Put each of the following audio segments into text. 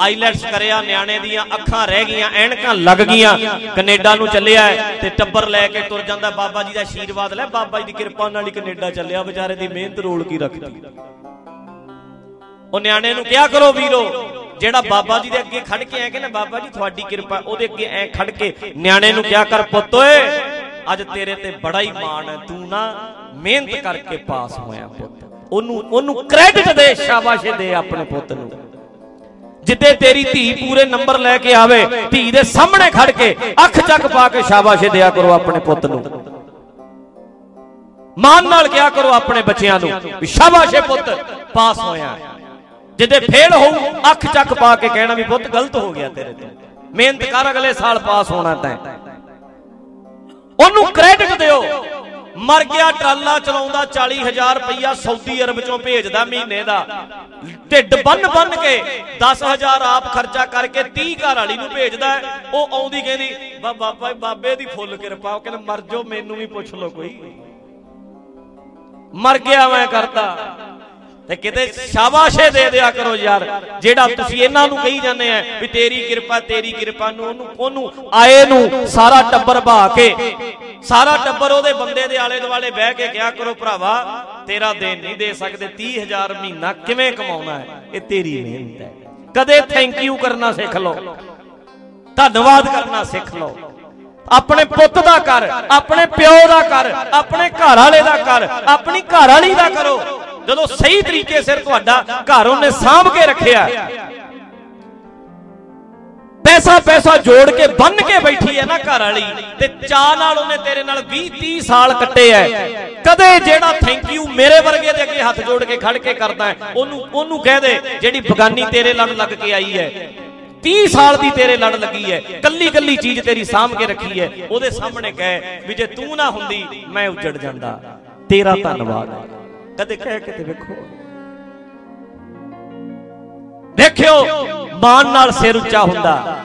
IELTS ਕਰਿਆ, ਨਿਆਣੇ ਦੀਆਂ ਅੱਖਾਂ ਰਹਿ ਗਈਆਂ, ਐਨਕਾਂ ਲੱਗ ਗਈਆਂ, ਕੈਨੇਡਾ ਨੂੰ ਚੱਲਿਆ ਤੇ ਟੱਬਰ ਲੈ ਕੇ ਤੁਰ ਜਾਂਦਾ ਬਾਬਾ ਜੀ ਦਾ ਆਸ਼ੀਰਵਾਦ ਲੈ, ਬਾਬਾ ਜੀ ਦੀ ਕਿਰਪਾ ਨਾਲ ਹੀ ਕੈਨੇਡਾ ਚੱਲਿਆ, ਵਿਚਾਰੇ ਦੀ ਮਿਹਨਤ ਰੋਲ ਕੀ ਰੱਖਦੀ ਉਹ ਨਿਆਣੇ ਨੂੰ ਕਿਹਾ ਕਰੋ ਵੀਰੋ, ਜਿਹੜਾ ਬਾਬਾ ਜੀ ਦੇ ਅੱਗੇ ਖੜ ਕੇ ਆਏ ਕਹਿੰਦਾ ਬਾਬਾ ਜੀ ਤੁਹਾਡੀ ਕਿਰਪਾ, ਉਹਦੇ ਅੱਗੇ ਐ ਖੜ ਕੇ ਨਿਆਣੇ ਨੂੰ ਕਿਹਾ ਕਰ, ਪੁੱਤ ਓਏ, ਅੱਜ ਤੇਰੇ ਤੇ ਬੜਾ ਹੀ ਮਾਣ ਹੈ, ਤੂੰ ਨਾ ਮਿਹਨਤ ਕਰਕੇ ਪਾਸ ਹੋਇਆ ਪੁੱਤ। ਉਹਨੂੰ ਉਹਨੂੰ ਕ੍ਰੈਡਿਟ ਦੇ, ਸ਼ਾਬਾਸ਼ ਦੇ ਆਪਣੇ ਪੁੱਤ ਨੂੰ। ਜਿੱਦੇ ਤੇਰੀ ਧੀ ਪੂਰੇ ਨੰਬਰ ਲੈ ਕੇ ਆਵੇ, ਧੀ ਦੇ ਸਾਹਮਣੇ ਖੜ ਕੇ ਅੱਖ ਚੱਕ ਪਾ ਕੇ ਸ਼ਾਬਾਸ਼ ਦਿਆ ਕਰੋ ਆਪਣੇ ਪੁੱਤ ਨੂੰ। ਮਾਨ ਨਾਲ ਕਿਹਾ ਕਰੋ ਆਪਣੇ ਬੱਚਿਆਂ ਨੂੰ ਵੀ ਸ਼ਾਬਾਸ਼ ਪੁੱਤ, ਪਾਸ ਹੋਇਆ। ਜਿੱਦੇ ਫੇਲ ਹੋਊ, ਅੱਖ ਚੱਕ ਪਾ ਕੇ ਕਹਿਣਾ ਵੀ ਪੁੱਤ ਗਲਤ ਹੋ ਗਿਆ ਤੇਰੇ ਤੋਂ। ਮਿਹਨਤ ਕਰ ਅਗਲੇ ਸਾਲ ਪਾਸ ਹੋਣਾ ਤੈਂ। ਉਹਨੂੰ ਕ੍ਰੈਡਿਟ ਦਿਓ। ਮਰ ਗਿਆ, ਟਰਾਲਾ ਚਲਾਉਂਦਾ 40000 ਰੁਪਈਆ ਸਾਊਦੀ ਅਰਬ ਚੋਂ ਭੇਜਦਾ ਮਹੀਨੇ ਦਾ। ਢਿੱਡ ਬੰਨ ਬੰਨ ਕੇ 10000 ਆਪ ਖਰਚਾ ਕਰਕੇ 30 ਘਰ ਵਾਲੀ ਨੂੰ ਭੇਜਦਾ ਉਹ ਆਉਂਦੀ ਕਹਿੰਦੀ ਬਾਬਾ ਬਾਬੇ ਦੀ ਫੁੱਲ ਕਿਰਪਾ। ਉਹ ਕਹਿੰਦਾ, ਮਰ ਜੋ ਮੈਨੂੰ ਵੀ ਪੁੱਛ ਲਓ ਕੋਈ। ਮਰ ਗਿਆ ਮੈਂ ਕਰਦਾ ਤੇ ਕਿਤੇ ਸ਼ਾਬਾਸ਼ੇ ਦੇ ਦਿਆ ਕਰੋ ਯਾਰ। ਜਿਹੜਾ ਤੁਸੀਂ ਇਹਨਾਂ ਨੂੰ ਕਹੀ ਜਾਂਦੇ ਆ ਵੀ ਤੇਰੀ ਕਿਰਪਾ ਤੇਰੀ ਕਿਰਪਾ ਨੂੰ, ਉਹਨੂੰ ਉਹਨੂੰ ਆਏ ਨੂੰ ਸਾਰਾ ਟੱਬਰ ਭਾ ਕੇ ਸਾਰਾ ਟੱਬਰ ਉਹਦੇ ਬੰਦੇ ਦੇ ਆਲੇ ਦੁਆਲੇ ਬਹਿ ਕੇ ਕਿਹਾ ਕਰੋ, ਭਰਾਵਾ, ਤੇਰਾ ਦੇਣ ਨਹੀਂ ਦੇ ਸਕਦੇ 30000 ਮਹੀਨਾ ਕਿਵੇਂ ਕਮਾਉਣਾ ਹੈ? ਇਹ ਤੇਰੀ ਮਿਹਨਤ ਹੈ। ਕਦੇ ਥੈਂਕ ਯੂ ਕਰਨਾ ਸਿੱਖ ਲਓ। ਧੰਨਵਾਦ ਕਰਨਾ ਸਿੱਖ ਲਓ। ਆਪਣੇ ਪੁੱਤ ਦਾ ਕਰ, ਆਪਣੇ ਪਿਓ ਦਾ ਕਰ, ਆਪਣੇ ਘਰ ਵਾਲੇ ਦਾ ਕਰ, ਆਪਣੀ ਘਰ ਵਾਲੀ ਦਾ ਕਰੋ। ਜਦੋਂ ਸਹੀ ਤਰੀਕੇ ਸਿਰ ਤੁਹਾਡਾ ਘਰ ਉਹਨੇ ਸਾਂਭ ਕੇ ਰੱਖਿਆ ਪੈਸਾ ਪੈਸਾ ਜੋੜ ਕੇ ਬੰਨ ਕੇ ਬੈਠੀ ਹੈ ਨਾ ਘਰ ਵਾਲੀ ਤੇ ਚਾਹ ਨਾਲ ਉਹਨੇ ਤੇਰੇ ਨਾਲ 20 30 ਸਾਲ ਕੱਟੇ ਐ। ਕਦੇ ਜਿਹੜਾ ਥੈਂਕ ਯੂ ਮੇਰੇ ਵਰਗੇ ਦੇ ਅੱਗੇ ਹੱਥ ਜੋੜ ਕੇ ਖੜ ਕੇ ਕਰਦਾ ਹੈ ਉਹਨੂੰ ਉਹਨੂੰ ਕਹਿ ਦੇ, ਜਿਹੜੀ ਬਗਾਨੀ ਤੇਰੇ ਲੜ ਲੱਗ ਕੇ ਆਈ ਹੈ 30 ਸਾਲ ਦੀ ਤੇਰੇ ਲੜ ਲੱਗੀ ਹੈ ਕੱਲੀ ਕੱਲੀ ਚੀਜ਼ ਤੇਰੀ ਸਾਂਭ ਕੇ ਰੱਖੀ ਹੈ ਉਹਦੇ ਸਾਹਮਣੇ ਕਹਿ, ਵੀ ਜੇ ਤੂੰ ਨਾ ਹੁੰਦੀ, ਮੈਂ ਉੱਜੜ ਜਾਂਦਾ। ਤੇਰਾ ਧੰਨਵਾਦ ਕਦੇ ਕਹਿ ਕੇ ਤੇ ਵੇਖੋ। ਦੇਖਿਓ ਮਾਨ ਨਾਲ ਸਿਰ ਉੱਚਾ ਹੁੰਦਾ।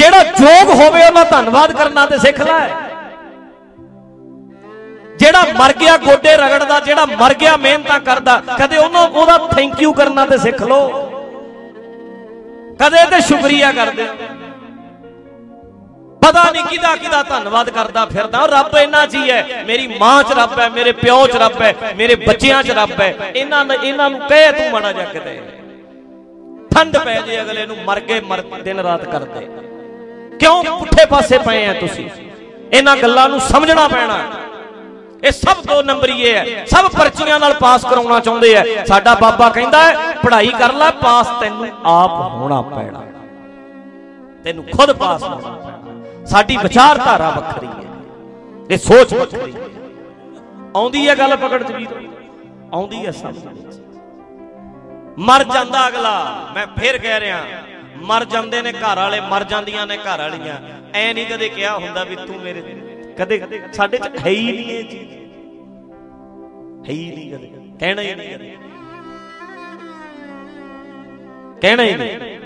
ਜਿਹੜਾ ਜੋਗ ਹੋਵੇ ਉਹਨਾਂ ਧੰਨਵਾਦ ਕਰਨਾ ਤੇ ਸਿੱਖ ਲੈ। ਜਿਹੜਾ ਮਰ ਗਿਆ ਗੋਡੇ ਰਗੜਦਾ, ਜਿਹੜਾ ਮਰ ਗਿਆ ਮਿਹਨਤਾਂ ਕਰਦਾ, ਕਦੇ ਉਹਨਾਂ ਉਹਦਾ ਥੈਂਕ ਯੂ ਕਰਨਾ ਤੇ ਸਿੱਖ ਲੋ ਕਦੇ ਤੇ ਸ਼ੁਕਰੀਆ ਕਰਦੇ। ਪਤਾ ਨਹੀਂ ਕਿਹਦਾ ਕਿਹਦਾ ਧੰਨਵਾਦ ਕਰਦਾ ਫਿਰਦਾ। ਰੱਬ ਇੰਨਾ ਜੀ ਹੈ, ਮੇਰੀ ਮਾਂ 'ਚ ਰੱਬ ਹੈ, ਮੇਰੇ ਪਿਓ 'ਚ ਰੱਬ ਹੈ, ਮੇਰੇ ਬੱਚਿਆਂ 'ਚ ਰੱਬ ਹੈ। ਇਹਨਾਂ ਇਹਨਾਂ ਨੂੰ ਕਹੇ ਤੂੰ ਮਣਾ ਜਾ ਕਿਤੇ। ਠੰਡ ਪੈ ਜੇ ਅਗਲੇ ਨੂੰ ਮਰ ਗਏ, ਮਰ ਦਿਨ ਰਾਤ ਕਰਦੇ। ਕਿਉਂ ਪੁੱਠੇ ਪਾਸੇ ਪਏ ਆ ਤੁਸੀਂ? ਇਹਨਾਂ ਗੱਲਾਂ ਨੂੰ ਸਮਝਣਾ ਪੈਣਾ। ਇਹ ਸਭ ਦੋ ਨੰਬਰੀਏ ਹੈ। ਸਭ ਪਰਚੀਆਂ ਨਾਲ ਪਾਸ ਕਰਾਉਣਾ ਚਾਹੁੰਦੇ ਆ। ਸਾਡਾ ਬਾਬਾ ਕਹਿੰਦਾ ਹੈ, ਪੜ੍ਹਾਈ ਕਰ ਲੈ, ਪਾਸ ਤੈਨੂੰ ਆਪ ਹੋਣਾ ਪੈਣਾ। ਤੈਨੂੰ ਖੁਦ ਪਾਸ ਹੋਣਾ ਪੈਣਾ। ਸਾਡੀ ਵਿਚਾਰਧਾਰਾ ਵੱਖਰੀ ਹੈ। ਇਹ ਸੋਚ ਵੱਖਰੀ ਹੈ। ਆਉਂਦੀ ਹੈ ਗੱਲ ਪਕੜ ਚ ਵੀਰ। ਆਉਂਦੀ ਹੈ ਸਮਝ ਵਿੱਚ। ਮਰ ਜਾਂਦਾ ਅਗਲਾ। ਮੈਂ ਫੇਰ ਕਹਿ ਰਿਹਾ। ਮਰ ਜਾਂਦੇ ਨੇ ਘਰ ਵਾਲੇ, ਮਰ ਜਾਂਦੀਆਂ ਨੇ ਘਰ ਵਾਲੀਆਂ। ਐ ਨਹੀਂ ਕਦੇ ਕਿਹਾ ਹੁੰਦਾ ਵੀ ਤੂੰ ਮੇਰੇ ਕਦੇ ਸਾਡੇ ਚ ਹੈ ਹੀ ਨਹੀਂ ਇਹ ਚੀਜ਼। ਹੈ ਹੀ ਨਹੀਂ ਕਦੇ। ਕਹਿਣਾ ਹੀ ਨਹੀਂ ਕਦੇ। ਕਹਿਣਾ ਹੀ ਨਹੀਂ।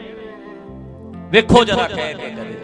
ਵੇਖੋ ਜਰਾ ਕਹਿ ਕੇ ਕਦੇ।